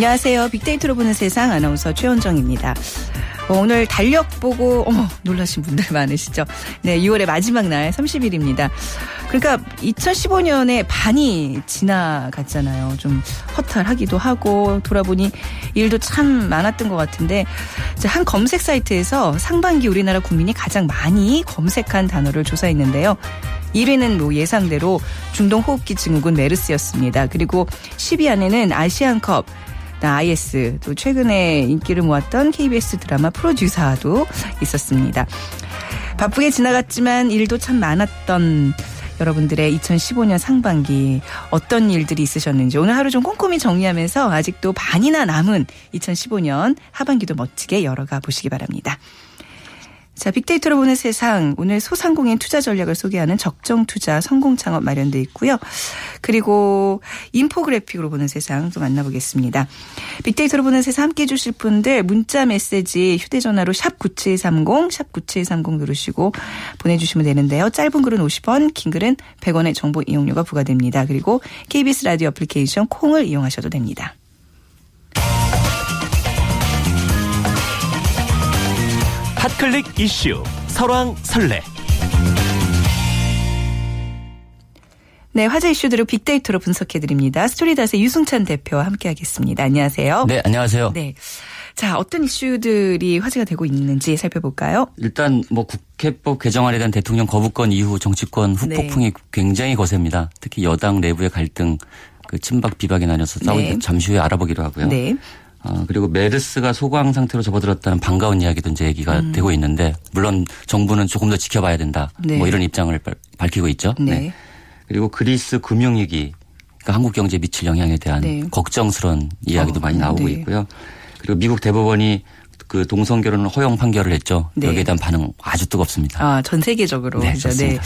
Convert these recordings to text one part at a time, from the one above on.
안녕하세요. 빅데이터로 보는 세상 아나운서 최원정입니다. 어, 오늘 달력 보고 어머 놀라신 분들 많으시죠. 네, 6월의 마지막 날 30일입니다. 그러니까 2015년에 반이 지나갔잖아요. 좀 허탈하기도 하고 돌아보니 일도 참 많았던 것 같은데 한 검색 사이트에서 상반기 우리나라 국민이 가장 많이 검색한 단어를 조사했는데요. 1위는 뭐 예상대로 중동 호흡기 증후군 메르스였습니다. 그리고 10위 안에는 아시안컵 IS 또 최근에 인기를 모았던 KBS 드라마 프로듀서도 있었습니다. 바쁘게 지나갔지만 일도 참 많았던 여러분들의 2015년 상반기 어떤 일들이 있으셨는지 오늘 하루 좀 꼼꼼히 정리하면서 아직도 반이나 남은 2015년 하반기도 멋지게 열어가 보시기 바랍니다. 자, 빅데이터로 보는 세상 오늘 소상공인 투자 전략을 소개하는 적정 투자 성공 창업 마련돼 있고요. 그리고 인포그래픽으로 보는 세상 도 만나보겠습니다. 빅데이터로 보는 세상 함께 해 주실 분들 문자 메시지 휴대전화로 샵 9730, 샵9730 누르시고 보내주시면 되는데요. 짧은 글은 50원, 긴 글은 100원의 정보 이용료가 부과됩니다. 그리고 KBS 라디오 애플리케이션 콩을 이용하셔도 됩니다. 핫클릭 이슈 설왕설래 네, 화제 이슈들을 빅데이터로 분석해 드립니다. 스토리닷의 유승찬 대표와 함께 하겠습니다. 안녕하세요. 네, 안녕하세요. 네. 자, 어떤 이슈들이 화제가 되고 있는지 살펴볼까요? 일단 뭐 국회법 개정안에 대한 대통령 거부권 이후 정치권 후폭풍이 네. 굉장히 거셉니다. 특히 여당 내부의 갈등, 그 친박 비박이 나뉘어서 싸우는데 네. 잠시 후에 알아보기로 하고요. 네. 어, 그리고 메르스가 소강 상태로 접어들었다는 반가운 이야기도 이제 얘기가 음. 되고 있는데 물론 정부는 조금 더 지켜봐야 된다. 네. 뭐 이런 입장을 밝히고 있죠. 네. 네. 그리고 그리스 금융 위기 그러니까 한국 경제에 미칠 영향에 대한 네. 걱정스러운 이야기도 어, 많이 나오고 네. 있고요. 그리고 미국 대법원이 그 동성 결혼을 허용 판결을 했죠. 네. 여기에 대한 반응 아주 뜨겁습니다. 아, 전 세계적으로. 네, 그렇죠. 네.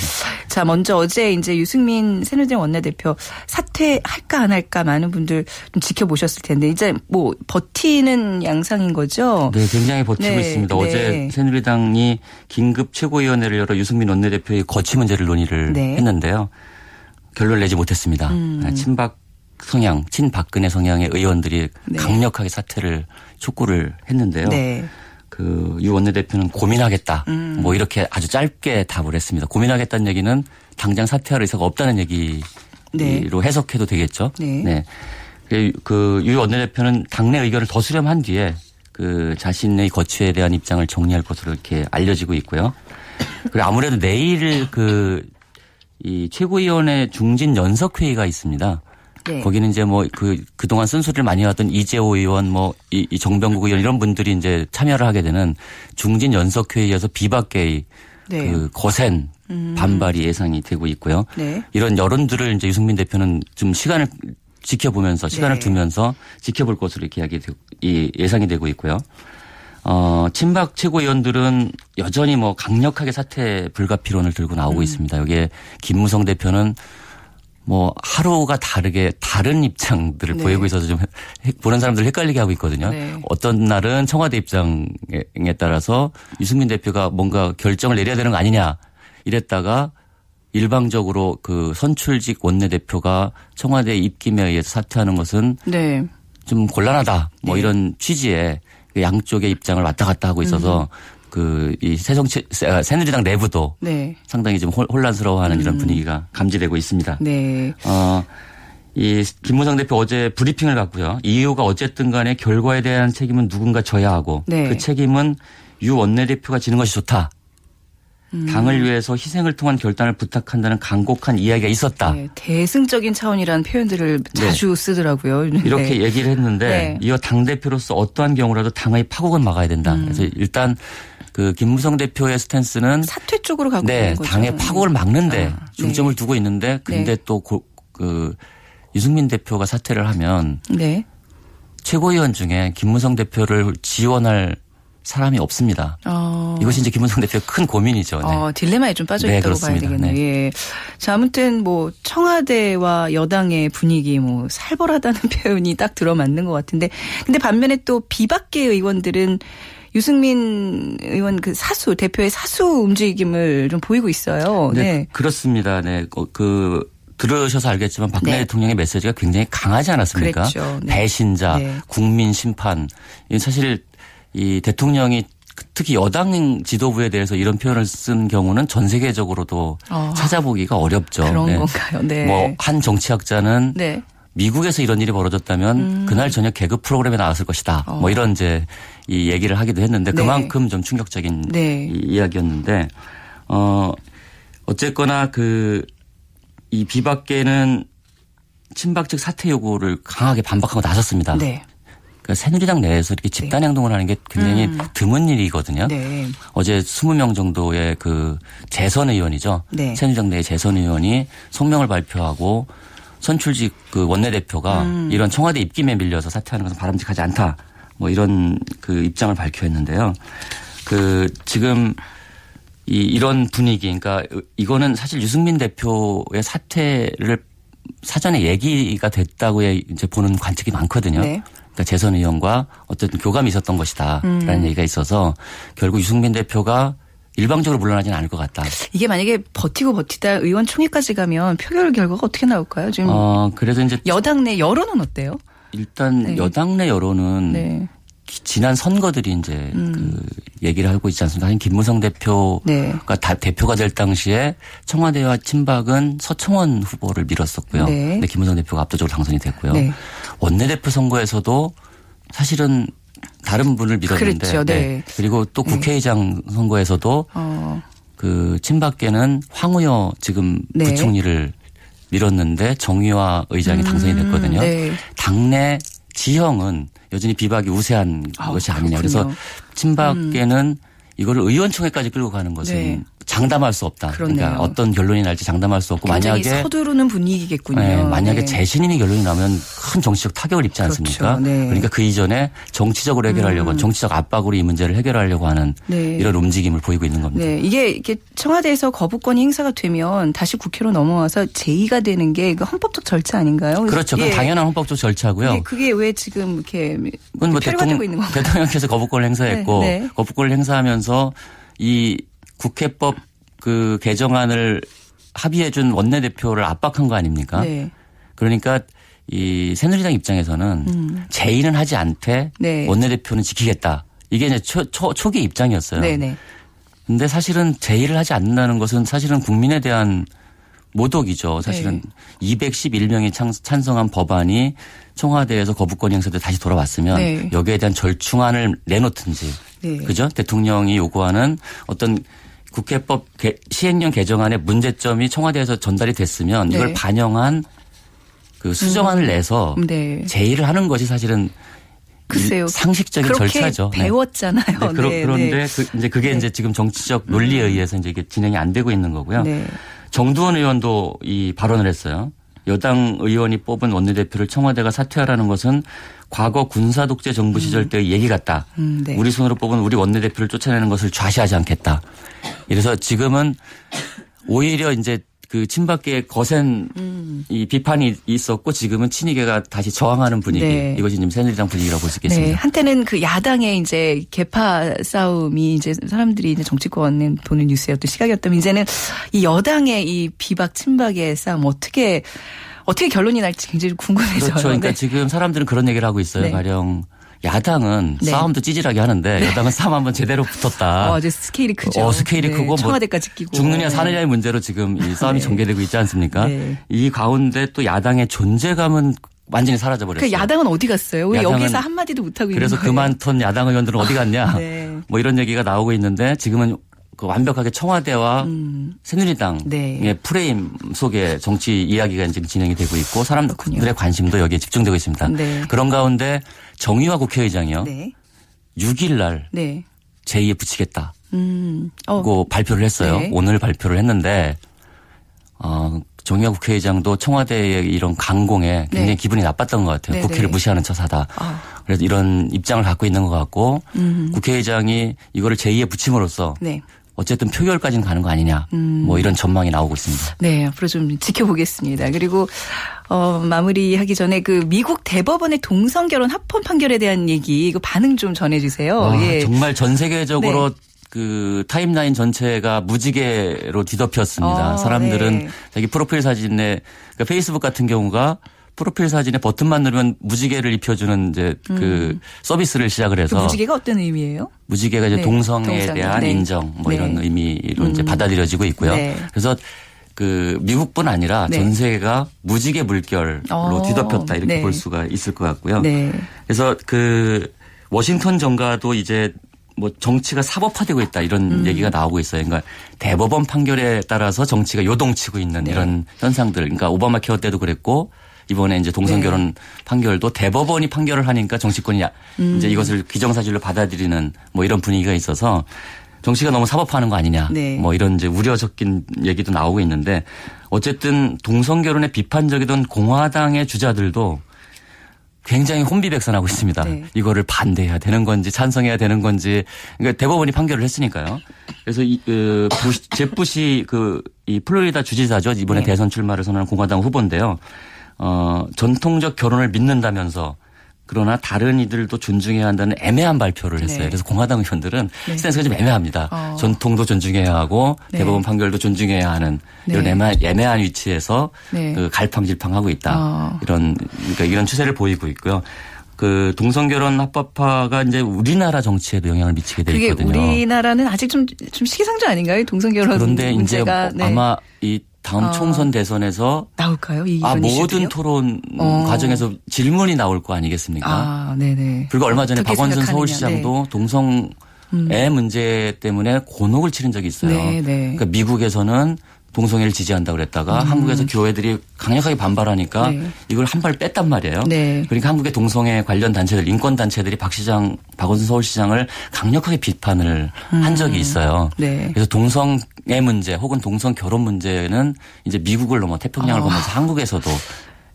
자, 먼저 어제 이제 유승민 새누리당 원내대표 사퇴할까 안 할까 많은 분들 좀 지켜보셨을 텐데 이제 뭐 버티는 양상인 거죠. 네, 굉장히 버티고 네. 있습니다. 어제 네. 새누리당이 긴급 최고위원회를 열어 유승민 원내대표의 거취 문제를 논의를 네. 했는데요. 결론을 내지 못했습니다. 음. 친박 성향, 친박근혜 성향의 의원들이 네. 강력하게 사퇴를 촉구를 했는데요. 네. 그유 원내대표는 고민하겠다. 음. 뭐 이렇게 아주 짧게 답을 했습니다. 고민하겠다는 얘기는 당장 사퇴할 의사가 없다는 얘기로 네. 해석해도 되겠죠. 네. 네. 그유 원내대표는 당내 의견을 더 수렴한 뒤에 그 자신의 거취에 대한 입장을 정리할 것으로 이렇게 알려지고 있고요. 그리고 아무래도 내일 그 이 최고위원회 중진 연석 회의가 있습니다. 네. 거기는 이제 뭐 그 그동안 쓴소리를 많이 하던 이재호 의원 뭐 이 이 정병국 의원 이런 분들이 이제 참여를 하게 되는 중진 연석회의에서 비박계의 네. 그 거센 음. 반발이 예상이 되고 있고요. 네. 이런 여론들을 이제 유승민 대표는 좀 시간을 지켜보면서 시간을 네. 두면서 지켜볼 것으로 이렇게 이야기 이 예상이 되고 있고요. 어, 친박 최고위원들은 여전히 뭐 강력하게 사퇴 불가피론을 들고 나오고 음. 있습니다. 여기에 김무성 대표는 뭐 하루가 다르게 다른 입장들을 네. 보이고 있어서 좀 보는 사람들 헷갈리게 하고 있거든요. 네. 어떤 날은 청와대 입장에 따라서 유승민 대표가 뭔가 결정을 내려야 되는 거 아니냐 이랬다가 일방적으로 그 선출직 원내대표가 청와대 입김에 의해서 사퇴하는 것은 네. 좀 곤란하다 뭐 네. 이런 취지의 그 양쪽의 입장을 왔다 갔다 하고 있어서 음. 그 이 새정치 아, 새누리당 내부도 네. 상당히 좀 혼란스러워하는 음. 이런 분위기가 감지되고 있습니다. 네. 어, 이 김무성 대표 어제 브리핑을 갖고요. 이유가 어쨌든 간에 결과에 대한 책임은 누군가 져야 하고 네. 그 책임은 유 원내대표가 지는 것이 좋다. 음. 당을 위해서 희생을 통한 결단을 부탁한다는 강곡한 이야기가 있었다. 네, 대승적인 차원이라는 표현들을 네. 자주 네. 쓰더라고요. 이렇게 얘기를 했는데 네. 이어 당 대표로서 어떠한 경우라도 당의 파국은 막아야 된다. 음. 그래서 일단 그 김무성 대표의 스탠스는 사퇴 쪽으로 가고 네, 있는 거죠. 당의 파국을 막는데 아, 중점을 네. 두고 있는데 근데 네. 또그 유승민 대표가 사퇴를 하면 네. 최고위원 중에 김무성 대표를 지원할 사람이 없습니다. 어. 이것이 이제 김무성 대표의 큰 고민이죠. 네. 어, 딜레마에 좀 빠져 네, 있다고 네, 봐야 되겠네요. 네. 예. 자, 아무튼 뭐 청와대와 여당의 분위기 뭐 살벌하다는 표현이 딱 들어맞는 것 같은데 근데 반면에 또 비박계 의원들은 유승민 의원 그 사수 대표의 사수 움직임을 좀 보이고 있어요. 네, 네. 그렇습니다. 네, 그 들으셔서 알겠지만 박근혜 네. 대통령의 메시지가 굉장히 강하지 않았습니까? 네. 배신자, 네. 국민 심판. 사실 이 대통령이 특히 여당 지도부에 대해서 이런 표현을 쓴 경우는 전 세계적으로도 어. 찾아보기가 어렵죠. 그런 네. 건가요? 네. 뭐 한 정치학자는 네. 미국에서 이런 일이 벌어졌다면 음. 그날 저녁 개그 프로그램에 나왔을 것이다. 어. 뭐 이런 이제 이 얘기를 하기도 했는데 네. 그만큼 좀 충격적인 네. 이야기였는데 어 어쨌거나 그 이 비박계는 친박 측 사퇴 요구를 강하게 반박하고 나섰습니다. 네. 그러니까 새누리당 내에서 이렇게 집단 네. 행동을 하는 게 굉장히 음. 드문 일이거든요. 네. 어제 20명 정도의 그 재선 의원이죠. 네. 새누리당 내 재선 의원이 성명을 발표하고 선출직 그 원내대표가 음. 이런 청와대 입김에 밀려서 사퇴하는 것은 바람직하지 않다. 뭐 이런 그 입장을 밝혀했는데요. 그 지금 이 이런 분위기 그러니까 이거는 사실 유승민 대표의 사퇴를 사전에 얘기가 됐다고 이제 보는 관측이 많거든요. 네. 그러니까 재선 의원과 어쨌든 교감이 있었던 것이다라는 음. 얘기가 있어서 결국 유승민 대표가 일방적으로 물러나지는 않을 것 같다. 이게 만약에 버티고 버티다 의원 총회까지 가면 표결 결과가 어떻게 나올까요? 지금 어, 그래서 이제 여당 내 여론은 어때요? 일단 네. 여당 내 여론은 네. 지난 선거들이 이제 음. 그 얘기를 하고 있지 않습니까? 한 김무성 대표가 네. 다 대표가 될 당시에 청와대와 친박은 서청원 후보를 밀었었고요. 네. 근데 김무성 대표가 압도적으로 당선이 됐고요. 네. 원내대표 선거에서도 사실은 다른 분을 밀었는데 그렇죠. 네. 네. 그리고 또 네. 국회의장 선거에서도 어. 그 친박계는 황우여 지금 네. 부총리를 밀었는데 정의화 의장이 음. 당선이 됐거든요. 당내 지형은 여전히 비박이 우세한 아, 것이 아니냐. 그래서 친박계는 음. 이거를 의원총회까지 끌고 가는 것은 네. 장담할 수 없다. 그러네요. 그러니까 어떤 결론이 날지 장담할 수 없고 만약에 서두르는 분위기겠군요. 네, 만약에 네. 재신임이 결론이 나면 큰 정치적 타격을 입지 그렇죠. 않습니까? 네. 그러니까 그 이전에 정치적으로 해결하려고 음. 정치적 압박으로 이 문제를 해결하려고 하는 네. 이런 움직임을 보이고 있는 겁니다. 네, 이게 이게 청와대에서 거부권이 행사가 되면 다시 국회로 넘어와서 제의가 되는 게 헌법적 절차 아닌가요? 그렇죠. 예. 당연한 헌법적 절차고요. 그게 왜 지금 이렇게 그건 뭐 대통령, 있는 건가요? 대통령께서 거부권을 행사했고 네, 네. 거부권을 행사하면서 이 국회법 그 개정안을 합의해 준 원내대표를 압박한 거 아닙니까? 네. 그러니까 이 새누리당 입장에서는 음. 제의는 하지 않되 네. 원내대표는 지키겠다. 이게 이제 초, 초, 초기 입장이었어요. 네네. 네. 근데 사실은 제의를 하지 않는다는 것은 사실은 국민에 대한 모독이죠. 사실은 네. 211명이 찬성한 법안이 청와대에서 거부권 행사돼 다시 돌아왔으면 네. 여기에 대한 절충안을 내놓든지 네. 그죠? 대통령이 요구하는 어떤 국회법 시행령 개정안의 문제점이 청와대에서 전달이 됐으면 네. 이걸 반영한 그 수정안을 음. 내서 네. 제의를 하는 것이 사실은 글쎄요. 상식적인 절차죠. 네. 배웠잖아요. 네. 그러, 네. 그런데 네. 그 이제 그게 이제 지금 정치적 논리에 음. 의해서 이제 이게 진행이 안 되고 있는 거고요. 정두원 의원도 이 발언을 했어요. 여당 의원이 뽑은 원내대표를 청와대가 사퇴하라는 것은 과거 군사 독재 정부 시절 음. 때의 얘기 같다. 음, 네. 우리 손으로 뽑은 우리 원내대표를 쫓아내는 것을 좌시하지 않겠다. 이래서 지금은 오히려 이제 그 친박계의 거센 음. 이 비판이 있었고 지금은 친이계가 다시 저항하는 분위기 네. 이것이 지금 새누리당 분위기라고 볼 수 있겠습니다. 네. 한때는 그 야당의 이제 개파 싸움이 이제 사람들이 이제 정치권에 보는 뉴스였던 시각이었다면 이제는 이 여당의 이 비박 친박의 싸움 어떻게 어떻게 결론이 날지 굉장히 궁금해져요. 그렇죠. 그러니까 네. 지금 사람들은 그런 얘기를 하고 있어요. 네. 가령 야당은 네. 싸움도 찌질하게 하는데 네. 여당은 싸움 한번 제대로 붙었다. 어, 이제 스케일이 크죠. 어, 스케일이 네. 크고 뭐 청와대까지 끼고 죽느냐 네. 사느냐의 문제로 지금 이 싸움이 네. 전개되고 있지 않습니까? 이 가운데 또 야당의 존재감은 완전히 사라져 버렸어요. 그 야당은 어디 갔어요? 왜 여기서 한 마디도 못 하고 있는 그래서 거예요? 그만둔 야당 의원들은 어디 갔냐? 뭐 이런 얘기가 나오고 있는데 지금은 그 완벽하게 청와대와 음. 새누리당의 네. 프레임 속에 정치 이야기가 지금 진행이 되고 있고 사람들의 그렇군요. 관심도 여기에 집중되고 있습니다. 네. 그런 가운데 정의화 국회의장이요. 네. 6일 날 네. 제2에 붙이겠다. 음. 어. 발표를 했어요. 네. 오늘 발표를 했는데 어, 정의화 국회의장도 청와대의 이런 강공에 굉장히 네. 기분이 나빴던 것 같아요. 네, 국회를 무시하는 처사다. 아. 그래서 이런 입장을 갖고 있는 것 같고 음. 국회의장이 이거를 제2에 붙임으로써 네. 어쨌든 표결까지는 가는 거 아니냐. 음. 뭐 이런 전망이 나오고 있습니다. 네, 앞으로 좀 지켜보겠습니다. 그리고 어, 마무리하기 전에 그 미국 대법원의 동성 결혼 합헌 판결에 대한 얘기 이거 반응 좀 전해 주세요. 예. 정말 전 세계적으로 네. 그 타임라인 전체가 무지개로 뒤덮였습니다. 아, 사람들은 네. 자기 프로필 사진에 그러니까 페이스북 같은 경우가 프로필 사진에 버튼만 누르면 무지개를 입혀주는 이제 그 음. 그 서비스를 시작을 해서 그 무지개가 어떤 의미예요? 무지개가 이제 네. 동성에 동성. 대한 네. 인정 뭐 네. 이런 의미로 음. 이제 받아들여지고 있고요. 네. 그래서 그 미국뿐 아니라 네. 전 세계가 무지개 물결로 어. 뒤덮였다 이렇게 네. 볼 수가 있을 것 같고요. 그래서 그 워싱턴 정가도 이제 뭐 정치가 사법화되고 있다 이런 음. 얘기가 나오고 있어요. 그러니까 대법원 판결에 따라서 정치가 요동치고 있는 네. 이런 현상들. 그러니까 오바마 케어 때도 그랬고 이번에 이제 동성 결혼 네. 판결도 대법원이 판결을 하니까 정치권이 음. 이제 이것을 기정사실로 받아들이는 뭐 이런 분위기가 있어서 정치가 너무 사법화하는 거 아니냐. 네. 뭐 이런 이제 우려 섞인 얘기도 나오고 있는데 어쨌든 동성 결혼에 비판적이던 공화당의 주자들도 굉장히 혼비백산하고 있습니다. 네. 이거를 반대해야 되는 건지 찬성해야 되는 건지 그러니까 대법원이 판결을 했으니까요. 그래서 이 그, 부시, 제프시 그 이 플로리다 주지사죠 이번에 네. 대선 출마를 선언한 공화당 후보인데요. 어 전통적 결혼을 믿는다면서 그러나 다른 이들도 존중해야 한다는 애매한 발표를 했어요. 네. 그래서 공화당 의원들은 네. 스탠스가 좀 애매합니다. 어. 전통도 존중해야 하고 네. 대법원 판결도 존중해야 하는 네. 이런 애매한, 애매한 위치에서 네. 그 갈팡질팡하고 있다. 어. 이런 그러니까 이런 추세를 보이고 있고요. 그 동성 결혼 합법화가 이제 우리나라 정치에도 영향을 미치게 돼 있거든요. 우리나라는 아직 좀, 좀 시기상조 아닌가요? 동성 결혼 그런데 문제가. 이제 뭐 네. 아마 이 다음 어. 총선 대선에서 나올까요? 아 모든 토론 어. 과정에서 질문이 나올 거 아니겠습니까? 아, 네네. 그리고 얼마 전에 박원순 서울시장도 네. 동성애 음. 문제 때문에 곤혹을 치른 적이 있어요. 네네. 그러니까 미국에서는 동성애를 지지한다고 그랬다가 음. 한국에서 교회들이 강력하게 반발하니까 네. 이걸 한 발 뺐단 말이에요. 네. 그러니까 한국의 동성애 관련 단체들, 인권 단체들이 박 시장, 박원순 서울시장을 강력하게 비판을 음. 한 적이 있어요. 네. 그래서 동성 애 문제 혹은 동성 결혼 문제는 이제 미국을 넘어 태평양을 어. 보면서 한국에서도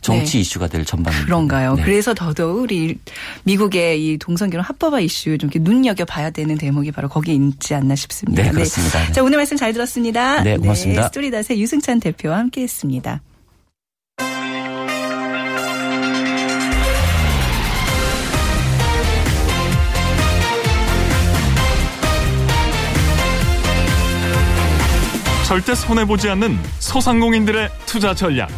정치 네. 이슈가 될 전반입니다. 그런가요? 네. 그래서 더더욱 우리 미국의 이 동성결혼 합법화 이슈 좀 이렇게 눈여겨 봐야 되는 대목이 바로 거기에 있지 않나 싶습니다. 네, 그렇습니다. 네. 자, 오늘 말씀 잘 들었습니다. 네, 고맙습니다. 네, 스토리닷의 유승찬 대표와 함께 했습니다. 절대 손해보지 않는 소상공인들의 투자 전략.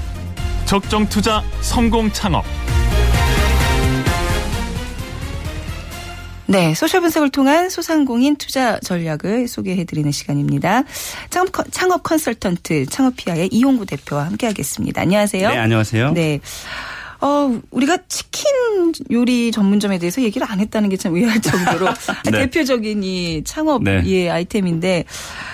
적정 투자 성공 창업. 네, social 분석을 통한 소상공인 투자 전략을 소개해드리는 시간입니다. 창업, 창업 컨설턴트 창업피아의 이용구 대표와 함께하겠습니다. 안녕하세요. 네, 안녕하세요. 네. 어, 우리가 치킨 요리 전문점에 대해서 얘기를 안 했다는 게 참 의아할 정도로 네. 대표적인 이 창업 네. 예, 아이템인데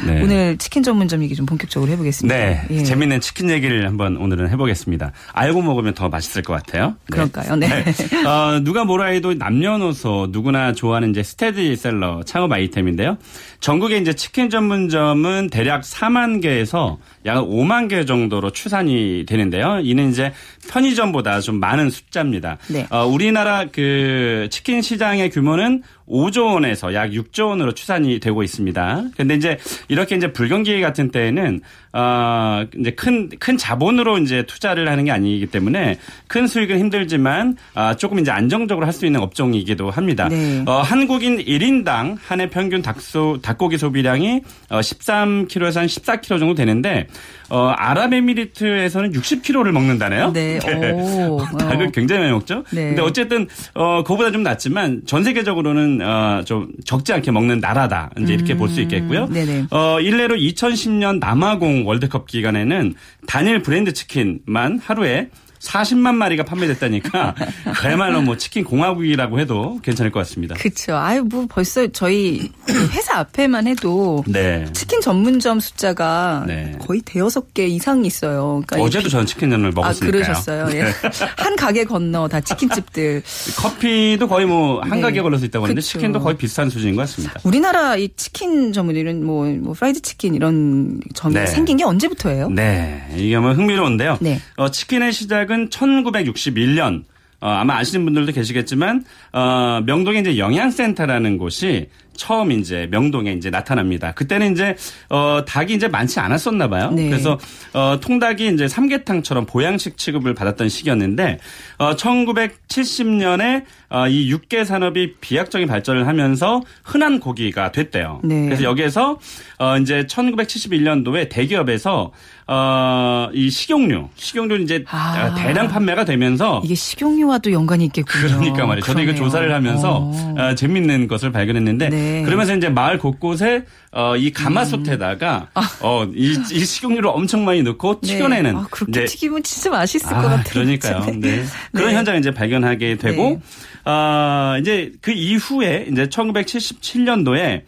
네. 오늘 치킨 전문점 얘기 좀 본격적으로 해보겠습니다. 네. 예. 재밌는 치킨 얘기를 한번 오늘은 해보겠습니다. 알고 먹으면 더 맛있을 것 같아요. 네. 그럴까요? 네. 네. 어, 누가 뭐라 해도 남녀노소 누구나 좋아하는 이제 스테디셀러 창업 아이템인데요. 전국에 이제 치킨 전문점은 대략 4만 개에서 약 5만 개 정도로 추산이 되는데요. 이는 이제 편의점보다 좀 많은 숫자입니다. 네. 어, 우리나라 그 치킨 시장의 규모는 5조 원에서 약 6조 원으로 추산이 되고 있습니다. 근데 이제 이렇게 이제 불경기 같은 때에는 어 이제 큰 큰 자본으로 이제 투자를 하는 게 아니기 때문에 큰 수익은 힘들지만 아 조금 이제 안정적으로 할 수 있는 업종이기도 합니다. 네. 어 한국인 1인당 한 해 평균 닭소 닭고기 소비량이 어 13kg에서 한 14kg 정도 되는데 어, 아랍에미리트에서는 60kg를 먹는다네요. 네. 네. 오. 닭을 굉장히 많이 먹죠. 네. 근데 어쨌든 어, 그보다 좀 낫지만 전 세계적으로는 어, 좀 적지 않게 먹는 나라다. 이제 이렇게 음. 볼수 있겠고요. 네네. 어, 일례로 2010년 남아공 월드컵 기간에는 단일 브랜드 치킨만 하루에 40만 마리가 판매됐다니까 그야말로 뭐 치킨 공화국이라고 해도 괜찮을 것 같습니다. 그렇죠. 아유 뭐 벌써 저희 회사 앞에만 해도 네. 치킨 전문점 숫자가 네. 거의 대여섯 개 이상 있어요. 그러니까 어제도 저는 치킨전을 먹었으니까요. 아, 그러셨어요. 예. 네. 한 가게 건너 다 치킨집들. 커피도 거의 뭐한 네. 가게 걸려서 있다고 하는데 치킨도 거의 비슷한 수준인 것 같습니다. 우리나라 이 치킨 전문이런 뭐, 뭐 프라이드 치킨 이런 점이 네. 생긴 게 언제부터예요? 네, 이게 뭐 흥미로운데요. 네. 어, 치킨의 시작 시작은 1961년. 어, 아마 아시는 분들도 계시겠지만 어, 명동에 이제 영양센터라는 곳이 처음 이제 명동에 이제 나타납니다. 그때는 이제 어 닭이 이제 많지 않았었나 봐요. 네. 그래서 어 통닭이 이제 삼계탕처럼 보양식 취급을 받았던 시기였는데 어 1970년에 어, 이 육계 산업이 비약적인 발전을 하면서 흔한 고기가 됐대요. 네. 그래서 여기에서 어 이제 1971년도에 대기업에서 어, 이 식용유, 식용유 이제 아. 대량 판매가 되면서 이게 식용유와도 연관이 있겠군요. 그러니까 말이에요. 저도 이거 조사를 하면서 어. 어, 재밌는 것을 발견했는데 네. 그러면서 이제 마을 곳곳에 어, 이 가마솥에다가 음. 어, 이, 이, 식용유를 엄청 많이 넣고 네. 튀겨내는 아, 그렇게 이제, 튀기면 진짜 맛있을 아, 것 같아요. 그러니까요. 네. 그런 네. 현장을 이제 발견하게 되고 네. 어, 이제 그 이후에 이제 1977년도에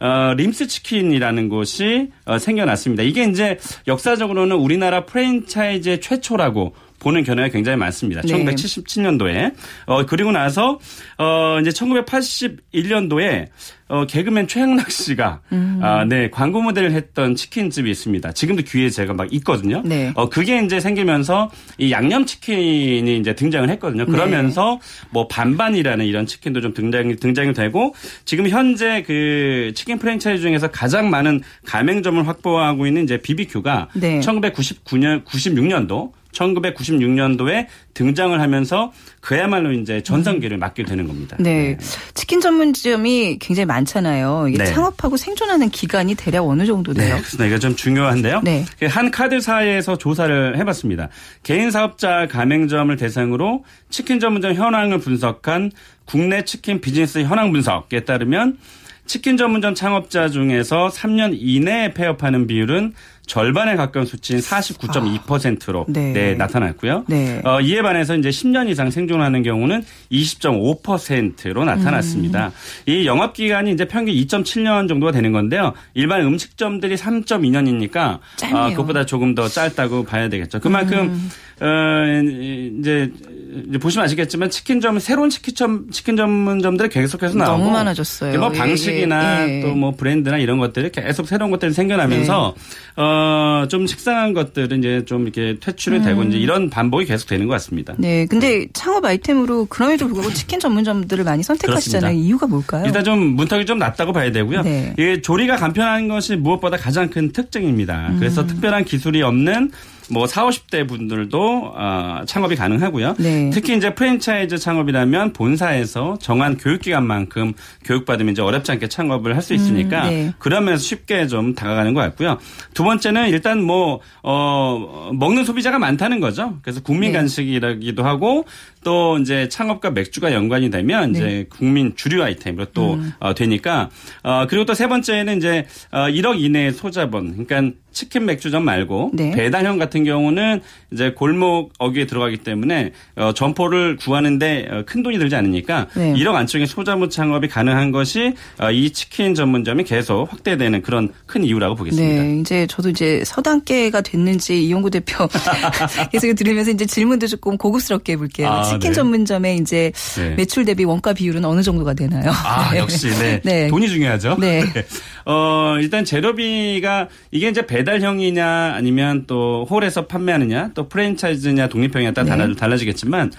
어, 림스 치킨이라는 곳이 어, 생겨났습니다. 이게 이제 역사적으로는 우리나라 프랜차이즈 최초라고 보는 견해가 굉장히 많습니다. 네. 1977년도에 어 그리고 나서 어 이제 1981년도에 어 개그맨 최양락 씨가 음. 아 네 광고 모델을 했던 치킨집이 있습니다. 지금도 귀에 제가 막 있거든요. 네. 어 그게 이제 생기면서 이 양념 치킨이 이제 등장을 했거든요. 그러면서 네. 뭐 반반이라는 이런 치킨도 좀 등장이 등장이 되고 지금 현재 그 치킨 프랜차이즈 중에서 가장 많은 가맹점을 확보하고 있는 이제 BBQ가 네. 1999년 96년도 1996년도에 등장을 하면서 그야말로 이제 전성기를 맞게 되는 겁니다. 네. 네. 치킨 전문점이 굉장히 많잖아요. 이게 네. 창업하고 생존하는 기간이 대략 어느 정도 돼요? 네. 그래서 이게 좀 중요한데요. 네. 그한 카드사에서 조사를 해봤습니다. 개인 사업자 가맹점을 대상으로 치킨 전문점 현황을 분석한 국내 치킨 비즈니스 현황 분석에 따르면 치킨 전문점 창업자 중에서 3년 이내에 폐업하는 비율은 절반에 가까운 수치인 49.2%로 아, 네. 네, 나타났고요. 네. 어, 이에 반해서 이제 10년 이상 생존하는 경우는 20.5%로 나타났습니다. 음. 이 영업 기간이 이제 평균 2.7년 정도가 되는 건데요. 일반 음식점들이 3.2년이니까 어, 그것보다 조금 더 짧다고 봐야 되겠죠. 그만큼 음. 어, 이제 보시면 아시겠지만 치킨점 새로운 치킨점 치킨 전문점들이 계속해서 나오고 너무 많아졌어요. 뭐 예, 방식이나 예, 예. 또뭐 브랜드나 이런 것들이 계속 새로운 것들이 생겨나면서 네. 어좀 식상한 것들은 이제 좀 이렇게 퇴출이 음. 되고 이제 이런 반복이 계속 되는 것 같습니다. 네, 근데 창업 아이템으로 그럼에도 불구하고 치킨 전문점들을 많이 선택하시잖아요. 그렇습니다. 이유가 뭘까요? 일단 좀 문턱이 좀 낮다고 봐야 되고요. 네. 이게 조리가 간편한 것이 무엇보다 가장 큰 특징입니다. 음. 그래서 특별한 기술이 없는 뭐 4, 50대 분들도 어, 창업이 가능하고요. 네. 특히 이제 프랜차이즈 창업이라면 본사에서 정한 교육기간만큼 교육받으면 이제 어렵지 않게 창업을 할 수 있으니까 음, 네. 그러면서 쉽게 좀 다가가는 것 같고요. 두 번째는 일단 뭐, 어, 먹는 소비자가 많다는 거죠. 그래서 국민 네. 간식이라기도 하고 또 이제 창업과 맥주가 연관이 되면 네. 이제 국민 주류 아이템으로 또 음. 어, 되니까 어, 그리고 또 세 번째는 이제 어, 1억 이내의 소자본 그러니까 치킨 맥주점 말고 네. 배달형 같은 경우는 이제 골목 어귀에 들어가기 때문에 어, 점포를 구하는데 어, 큰 돈이 들지 않으니까 네. 1억 안쪽에 소자무 창업이 가능한 것이 어, 이 치킨 전문점이 계속 확대되는 그런 큰 이유라고 보겠습니다. 네, 이제 저도 이제 서당계가 됐는지 이용구 대표 계속 들으면서 이제 질문도 조금 고급스럽게 해볼게요. 아, 치킨 네. 전문점의 이제 네. 매출 대비 원가 비율은 어느 정도가 되나요? 아 네. 역시 네. 네. 돈이 중요하죠. 네. 네. 어 일단 재료비가 이게 이제 배 배달형이냐 아니면 또 홀에서 판매하느냐 또 프랜차이즈냐 독립형이냐 따라 네. 달라지겠지만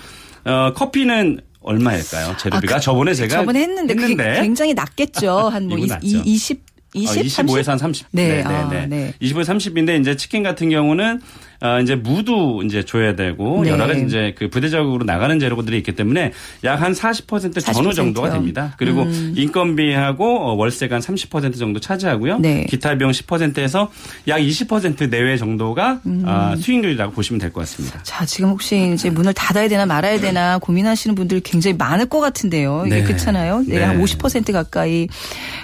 어, 커피는 얼마일까요? 재료비가 아, 그, 저번에 제가 저번에 했는데, 했는데. 굉장히 낮겠죠. 한 뭐 20, 20, 어, 25에서 한 30. 네, 네, 네. 아, 네. 네. 25에서 30인데 이제 치킨 같은 경우는 어, 이제 무도 이제 줘야 되고 네. 여러 가지 이제 그 부대적으로 나가는 재료들이 있기 때문에 약 한 40% 전후 정도가 됩니다. 그리고 음. 인건비하고 어, 월세가 한 30% 정도 차지하고요. 네. 기타 비용 10%에서 약 20% 내외 정도가 음. 어, 수익률이라고 보시면 될 것 같습니다. 자, 지금 혹시 이제 문을 닫아야 되나 말아야 되나 고민하시는 분들 굉장히 많을 것 같은데요. 이게 네. 그렇잖아요. 네. 한 50% 가까이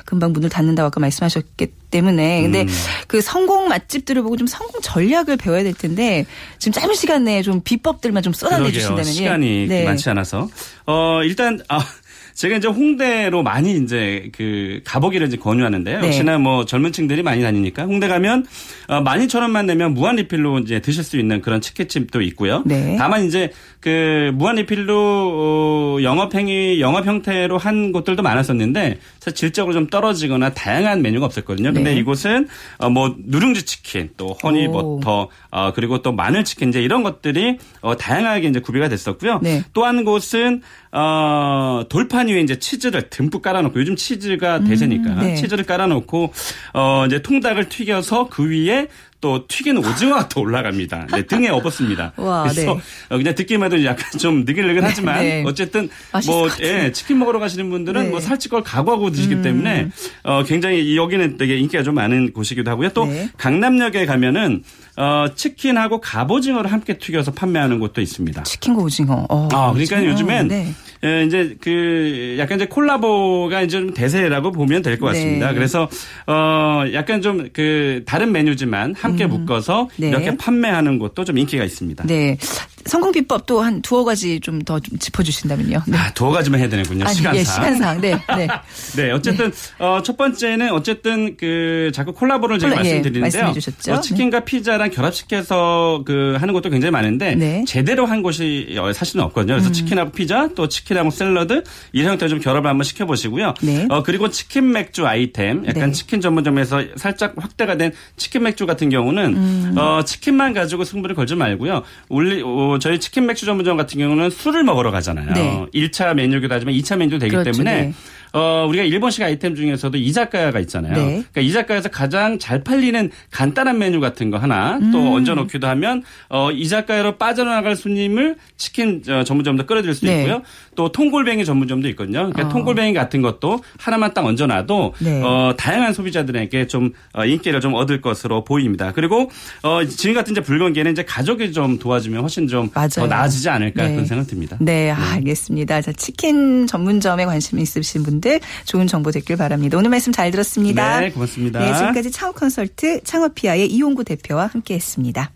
금방 문을 닫는다고 아까 말씀 하셨기 때문에 근데 음. 그 성공 맛집들을 보고 좀 성공 전략을 배워야 될 텐데 지금 짧은 시간 내에 좀 비법들만 좀 쏟아내 주신다면 시간이 네. 많지 않아서 어 일단 아 제가 이제 홍대로 많이 이제 그 가보기를 이제 권유하는데요. 네. 역시나 뭐 젊은 층들이 많이 다니니까 홍대 가면 어, 12,000원만 내면 무한 리필로 이제 드실 수 있는 그런 치킨집도 있고요. 네. 다만 이제 그 무한 리필로 어, 영업 행위 영업 형태로 한 곳들도 많았었는데 사실 질적으로 좀 떨어지거나 다양한 메뉴가 없었거든요. 근데 네. 이곳은 어, 뭐 누룽지 치킨, 또 허니 버터, 어, 그리고 또 마늘 치킨 이제 이런 것들이 어, 다양하게 이제 구비가 됐었고요. 네. 또한 곳은 어, 돌파 판 위에 이제 치즈를 듬뿍 깔아놓고 요즘 치즈가 대세니까 음, 네. 치즈를 깔아놓고 어 이제 통닭을 튀겨서 그 위에 또 튀긴 오징어가 또 올라갑니다. 네, 등에 업었습니다. 와, 그래서 네. 어, 그냥 듣기만 해도 약간 좀 느글느글 하지만 네, 네. 어쨌든 뭐 예, 치킨 먹으러 가시는 분들은 네. 뭐 살찔 걸 각오하고 드시기 음. 때문에 어, 굉장히 여기는 되게 인기가 좀 많은 곳이기도 하고요. 또 네. 강남역에 가면은 어, 치킨하고 갑오징어를 함께 튀겨서 판매하는 곳도 있습니다. 치킨과 오징어. 어, 아, 그러니까 오징어. 요즘엔 네. 예, 이제 그 약간 이제 콜라보가 이제 좀 대세라고 보면 될 것 같습니다. 네. 그래서 어 약간 좀 그 다른 메뉴지만 함께 음. 묶어서 네. 이렇게 판매하는 곳도 좀 인기가 있습니다. 네. 성공 비법도 한 두어 가지 좀더 짚어주신다면요. 네. 아, 두어 가지만 해야 되는군요. 아니, 시간상. 예, 시간상. 네. 네. 네. 어쨌든 네. 어, 첫 번째는 어쨌든 그 자꾸 콜라보를 제가 콜라, 말씀드리는데요. 예, 어, 치킨과 피자랑 결합시켜서 그 하는 것도 굉장히 많은데 네. 제대로 한 곳이 어, 사실은 없거든요. 그래서 음. 치킨하고 피자 또 치킨하고 샐러드 이런 형태로 좀 결합을 한번 시켜보시고요. 네. 어, 그리고 치킨 맥주 아이템 약간 네. 치킨 전문점에서 살짝 확대가 된 치킨 맥주 같은 경우는 음. 어, 치킨만 가지고 승부를 걸지 말고요. 우리 어, 저희 치킨 맥주 전문점 같은 경우는 술을 먹으러 가잖아요. 네. 1차 메뉴기도 하지만 2차 메뉴도 되기 그렇죠. 때문에 네. 어, 우리가 일본식 아이템 중에서도 이자카야가 있잖아요. 네. 그러니까 이자카야에서 가장 잘 팔리는 간단한 메뉴 같은 거 하나 또 음. 얹어 놓기도 하면 어, 이자카야로 빠져나갈 손님을 치킨 어, 전문점도 끌어들일 수 네. 있고요. 또 통골뱅이 전문점도 있거든요. 그러니까 어. 통골뱅이 같은 것도 하나만 딱 얹어 놔도 네. 어, 다양한 소비자들에게 좀 어, 인기를 좀 얻을 것으로 보입니다. 그리고 어, 지금 같은 이제 불건기에는 이제 가족이 좀 도와주면 훨씬 좀 더 나아지지 않을까 네. 그런 생각 듭니다. 네, 아, 네. 알겠습니다. 자, 치킨 전문점에 관심 있으신 분들 분들 좋은 정보 듣길 바랍니다. 오늘 말씀 잘 들었습니다. 네, 고맙습니다. 네, 지금까지 창업 컨설트 창업피아의 이용구 대표와 함께했습니다.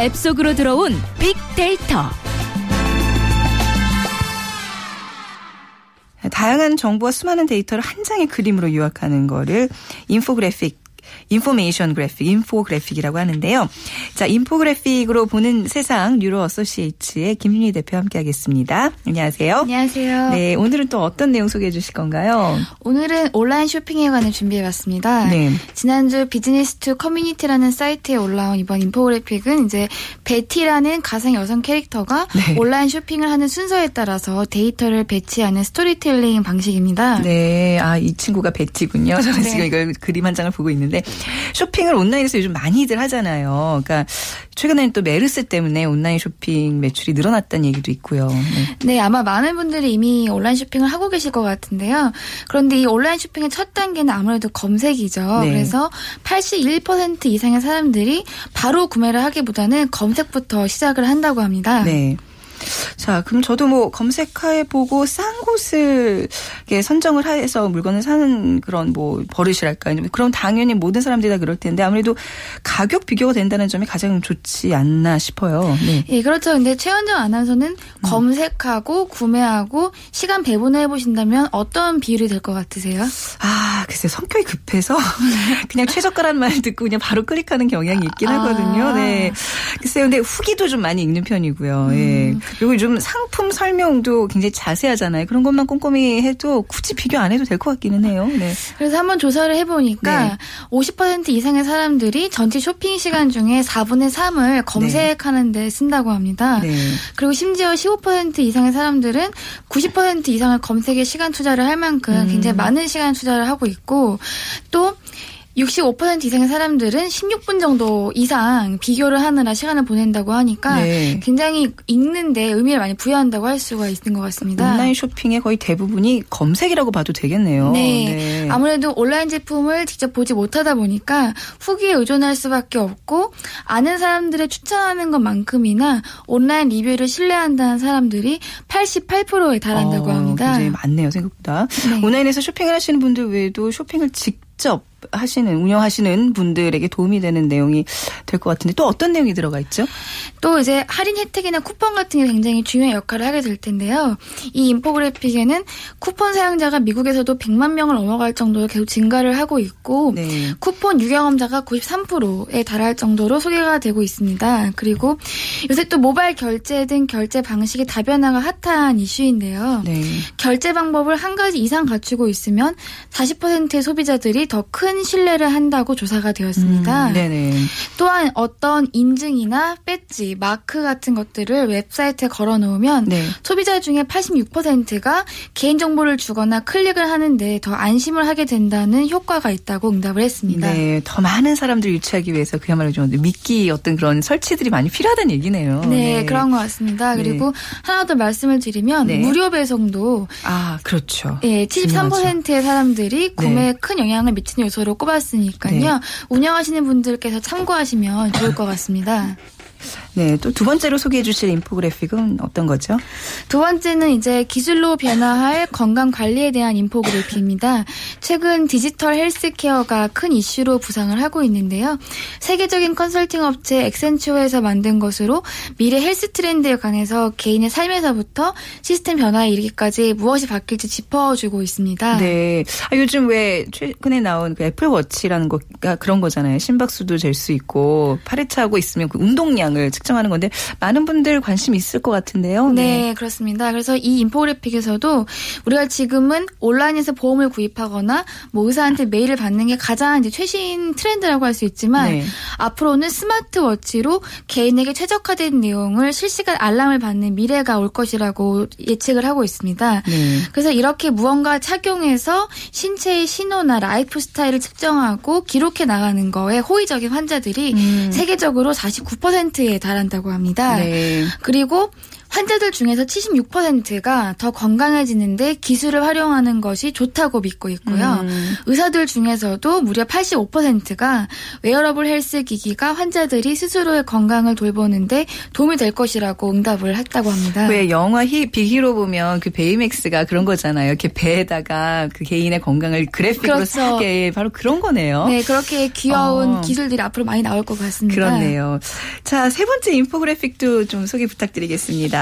앱 속으로 들어온 빅데이터. 다양한 정보와 수많은 데이터를 한 장의 그림으로 요약하는 거를 infographic information graphic, infographic이라고 하는데요. 자, infographic으로 보는 세상 뉴로 어소시에이츠의 김윤희 대표 함께 하겠습니다. 안녕하세요. 안녕하세요. 네, 오늘은 또 어떤 내용 소개해 주실 건가요? 오늘은 온라인 쇼핑에 관해 준비해 봤습니다. 네. 지난주 비즈니스 투 커뮤니티라는 사이트에 올라온 이번 infographic은 이제 베티라는 가상 여성 캐릭터가 네. 온라인 쇼핑을 하는 순서에 따라서 데이터를 배치하는 스토리텔링 방식입니다. 네. 아, 이 친구가 베티군요. 저는 네. 지금 이걸 그림 한 장을 보고 있는데 쇼핑을 온라인에서 요즘 많이들 하잖아요. 그러니까 최근에는 또 메르스 때문에 온라인 쇼핑 매출이 늘어났다는 얘기도 있고요. 네. 네, 아마 많은 분들이 이미 온라인 쇼핑을 하고 계실 것 같은데요. 그런데 이 온라인 쇼핑의 첫 단계는 아무래도 검색이죠. 네. 그래서 81% 이상의 사람들이 바로 구매를 하기보다는 검색부터 시작을 한다고 합니다. 네. 자, 그럼 저도 뭐 검색해 보고 싼 곳을 선정을 해서 물건을 사는 그런 뭐 버릇이랄까요. 그럼 당연히 모든 사람들이 다 그럴 텐데 아무래도 가격 비교가 된다는 점이 가장 좋지 않나 싶어요. 네. 예, 그렇죠. 근데 최현정 아나운서는 음. 검색하고 구매하고 시간 배분을 해보신다면 어떤 비율이 될 것 같으세요? 아, 글쎄 성격이 급해서 그냥 최저가란 말 듣고 그냥 바로 클릭하는 경향이 있긴 아. 하거든요. 네. 글쎄요. 근데 후기도 좀 많이 읽는 편이고요. 음. 예. 그리고 요즘 상품 설명도 굉장히 자세하잖아요. 그런 것만 꼼꼼히 해도 굳이 비교 안 해도 될 것 같기는 해요. 네. 그래서 한번 조사를 해보니까 네. 50% 이상의 사람들이 전체 쇼핑 시간 중에 4분의 3을 검색하는 데 쓴다고 합니다. 네. 그리고 심지어 15% 이상의 사람들은 90% 이상을 검색에 시간 투자를 할 만큼 음. 굉장히 많은 시간 투자를 하고 있고 또 65% 이상의 사람들은 16분 정도 이상 비교를 하느라 시간을 보낸다고 하니까 네. 굉장히 읽는데 의미를 많이 부여한다고 할 수가 있는 것 같습니다. 온라인 쇼핑의 거의 대부분이 검색이라고 봐도 되겠네요. 네. 네. 아무래도 온라인 제품을 직접 보지 못하다 보니까 후기에 의존할 수밖에 없고 아는 사람들의 추천하는 것만큼이나 온라인 리뷰를 신뢰한다는 사람들이 88%에 달한다고 어, 합니다. 굉장히 많네요, 생각보다. 네. 온라인에서 쇼핑을 하시는 분들 외에도 쇼핑을 직접 하시는 운영하시는 분들에게 도움이 되는 내용이 될 것 같은데 또 어떤 내용이 들어가 있죠? 또 이제 할인 혜택이나 쿠폰 같은 게 굉장히 중요한 역할을 하게 될 텐데요. 이 인포그래픽에는 쿠폰 사용자가 미국에서도 100만 명을 넘어갈 정도로 계속 증가를 하고 있고 네. 쿠폰 유경험자가 93%에 달할 정도로 소개가 되고 있습니다. 그리고 요새 또 모바일 결제 등 결제 방식의 다변화가 핫한 이슈인데요. 네. 결제 방법을 한 가지 이상 갖추고 있으면 40%의 소비자들이 더큰 큰 신뢰를 한다고 조사가 되었습니다. 음, 네네. 또한 어떤 인증이나 배지, 마크 같은 것들을 웹사이트에 걸어 놓으면 네. 소비자 중에 86%가 개인정보를 주거나 클릭을 하는데 더 안심을 하게 된다는 효과가 있다고 응답을 했습니다. 네, 더 많은 사람들 유치하기 위해서 그야말로 좀 믿기 어떤 그런 설치들이 많이 필요하다는 얘기네요. 네, 네. 그런 것 같습니다. 네. 그리고 하나 더 말씀을 드리면 네. 무료 배송도 아 그렇죠. 예, 73%의 사람들이 구매에 네. 큰 영향을 미치는 요소 로 꼽았으니까요. 네. 운영하시는 분들께서 참고하시면 좋을 것 같습니다. 네, 또 두 번째로 소개해 주실 infographic은 어떤 거죠? 두 번째는 이제 기술로 변화할 건강 관리에 대한 infographic입니다. 최근 디지털 헬스케어가 큰 이슈로 부상을 하고 있는데요. 세계적인 컨설팅 업체 엑센추어에서 만든 것으로 미래 헬스 트렌드에 관해서 개인의 삶에서부터 시스템 변화에 이르기까지 무엇이 바뀔지 짚어주고 있습니다. 네. 아, 요즘 왜 최근에 나온 그 애플워치라는 거가 그런 거잖아요. 심박수도 잴 수 있고 팔에 차고 있으면 그 운동량을 측정하는 건데 많은 분들 관심 있을 것 같은데요. 네, 네, 그렇습니다. 그래서 이 인포그래픽에서도 우리가 지금은 온라인에서 보험을 구입하거나 뭐 의사한테 메일을 받는 게 가장 이제 최신 트렌드라고 할 수 있지만 네. 앞으로는 smartwatch로 개인에게 최적화된 내용을 실시간 알람을 받는 미래가 올 것이라고 예측을 하고 있습니다. 네. 그래서 이렇게 무언가 착용해서 신체의 신호나 라이프 스타일을 측정하고 기록해 나가는 거에 호의적인 환자들이 음. 세계적으로 49%에 달한다고 합니다. 네. 그리고 환자들 중에서 76%가 더 건강해지는데 기술을 활용하는 것이 좋다고 믿고 있고요. 음. 의사들 중에서도 무려 85%가 웨어러블 헬스 기기가 환자들이 스스로의 건강을 돌보는데 도움이 될 것이라고 응답을 했다고 합니다. 왜 영화 히, 빅 히어로 보면 그 베이맥스가 그런 거잖아요. 이렇게 배에다가 그 개인의 건강을 그래픽으로 그렇죠. 하게 바로 그런 거네요. 네, 그렇게 귀여운 어. 기술들이 앞으로 많이 나올 것 같습니다. 그렇네요. 자, 세 번째 인포그래픽도 좀 소개 부탁드리겠습니다.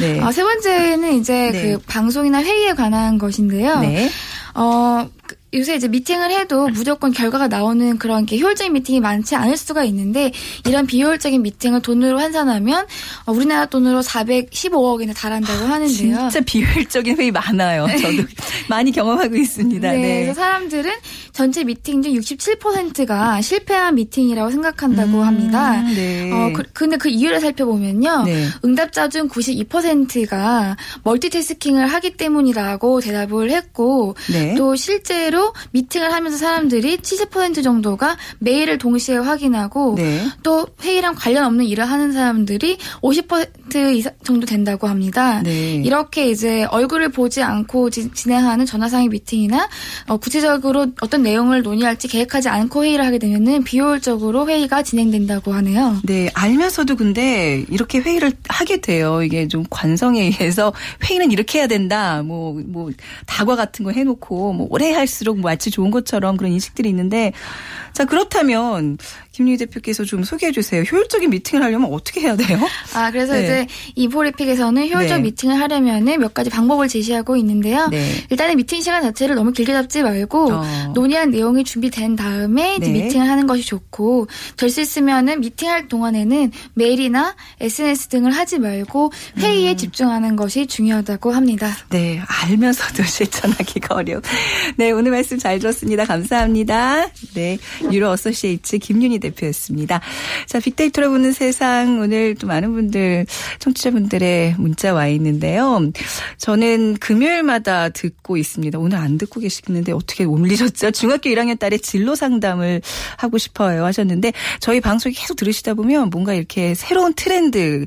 네. 아, 세 번째는 이제 네. 그 방송이나 회의에 관한 것인데요. 네. 어, 요새 이제 미팅을 해도 무조건 결과가 나오는 그런 게 효율적인 미팅이 많지 않을 수가 있는데 이런 비효율적인 미팅을 돈으로 환산하면 어, 우리나라 돈으로 415억이나 달한다고 하는데요. 진짜 비효율적인 회의 많아요. 네. 저도 많이 경험하고 있습니다. 네, 네. 그래서 사람들은 전체 미팅 중 67%가 실패한 미팅이라고 생각한다고 음, 합니다. 네. 어, 그, 근데 그 이유를 살펴보면요. 네. 응답자 중 92%가 멀티태스킹을 하기 때문이라고 대답을 했고 네. 또 실제로 미팅을 하면서 사람들이 70% 정도가 메일을 동시에 확인하고 네. 또 회의랑 관련 없는 일을 하는 사람들이 50% 이상 정도 된다고 합니다. 네. 이렇게 이제 얼굴을 보지 않고 지, 진행하는 전화상의 미팅이나 어, 구체적으로 어떤 내용을 논의할지 계획하지 않고 회의를 하게 되면은 비효율적으로 회의가 진행된다고 하네요. 네, 알면서도 근데 이렇게 회의를 하게 돼요. 이게 좀 관성에 의해서 회의는 이렇게 해야 된다. 뭐뭐 뭐 다과 같은 거 해놓고 뭐 오래 할수록 갈수록 마치 좋은 것처럼 그런 인식들이 있는데 자 그렇다면 김유희 대표께서 좀 소개해 주세요. 효율적인 미팅을 하려면 어떻게 해야 돼요? 아, 그래서 네. 이제 이포리픽에서는 효율적 네. 미팅을 하려면은 몇 가지 방법을 제시하고 있는데요. 네. 일단은 미팅 시간 자체를 너무 길게 잡지 말고 어. 논의한 내용이 준비된 다음에 이제 네. 미팅을 하는 것이 좋고 될 수 있으면은 미팅할 동안에는 메일이나 SNS 등을 하지 말고 회의에 음. 집중하는 것이 중요하다고 합니다. 네, 알면서도 실천하기가 어려워. 네, 오늘 말씀 잘 들었습니다. 감사합니다. 네, 유로 어소시에이츠 김윤희 대표 대표였습니다. 자, 빅데이터로 보는 세상 오늘 또 많은 분들 청취자분들의 문자 와 있는데요. 저는 금요일마다 듣고 있습니다. 오늘 안 듣고 계시겠는데 어떻게 올리셨죠? 중학교 1학년 딸의 진로 상담을 하고 싶어요 하셨는데 저희 방송 계속 들으시다 보면 뭔가 이렇게 새로운 트렌드를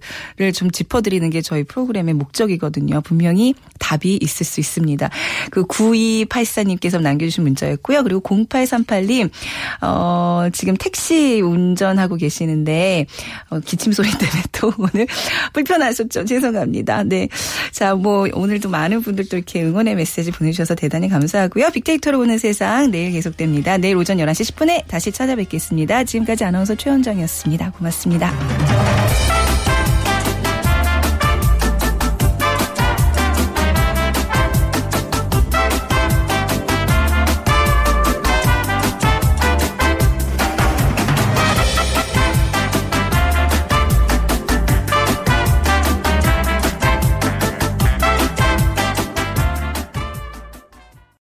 좀 짚어드리는 게 저희 프로그램의 목적이거든요. 분명히 답이 있을 수 있습니다. 그 9284님께서 남겨주신 문자였고요. 그리고 0838님, 어, 지금 택시 운전하고 계시는데 어, 기침 소리 때문에 또 오늘 불편하셨죠. 죄송합니다. 네. 자, 뭐 오늘도 많은 분들 또 이렇게 응원의 메시지 보내주셔서 대단히 감사하고요. 빅데이터로 보는 세상 내일 계속됩니다. 내일 오전 11시 10분에 다시 찾아뵙겠습니다. 지금까지 아나운서 최원정이었습니다. 고맙습니다.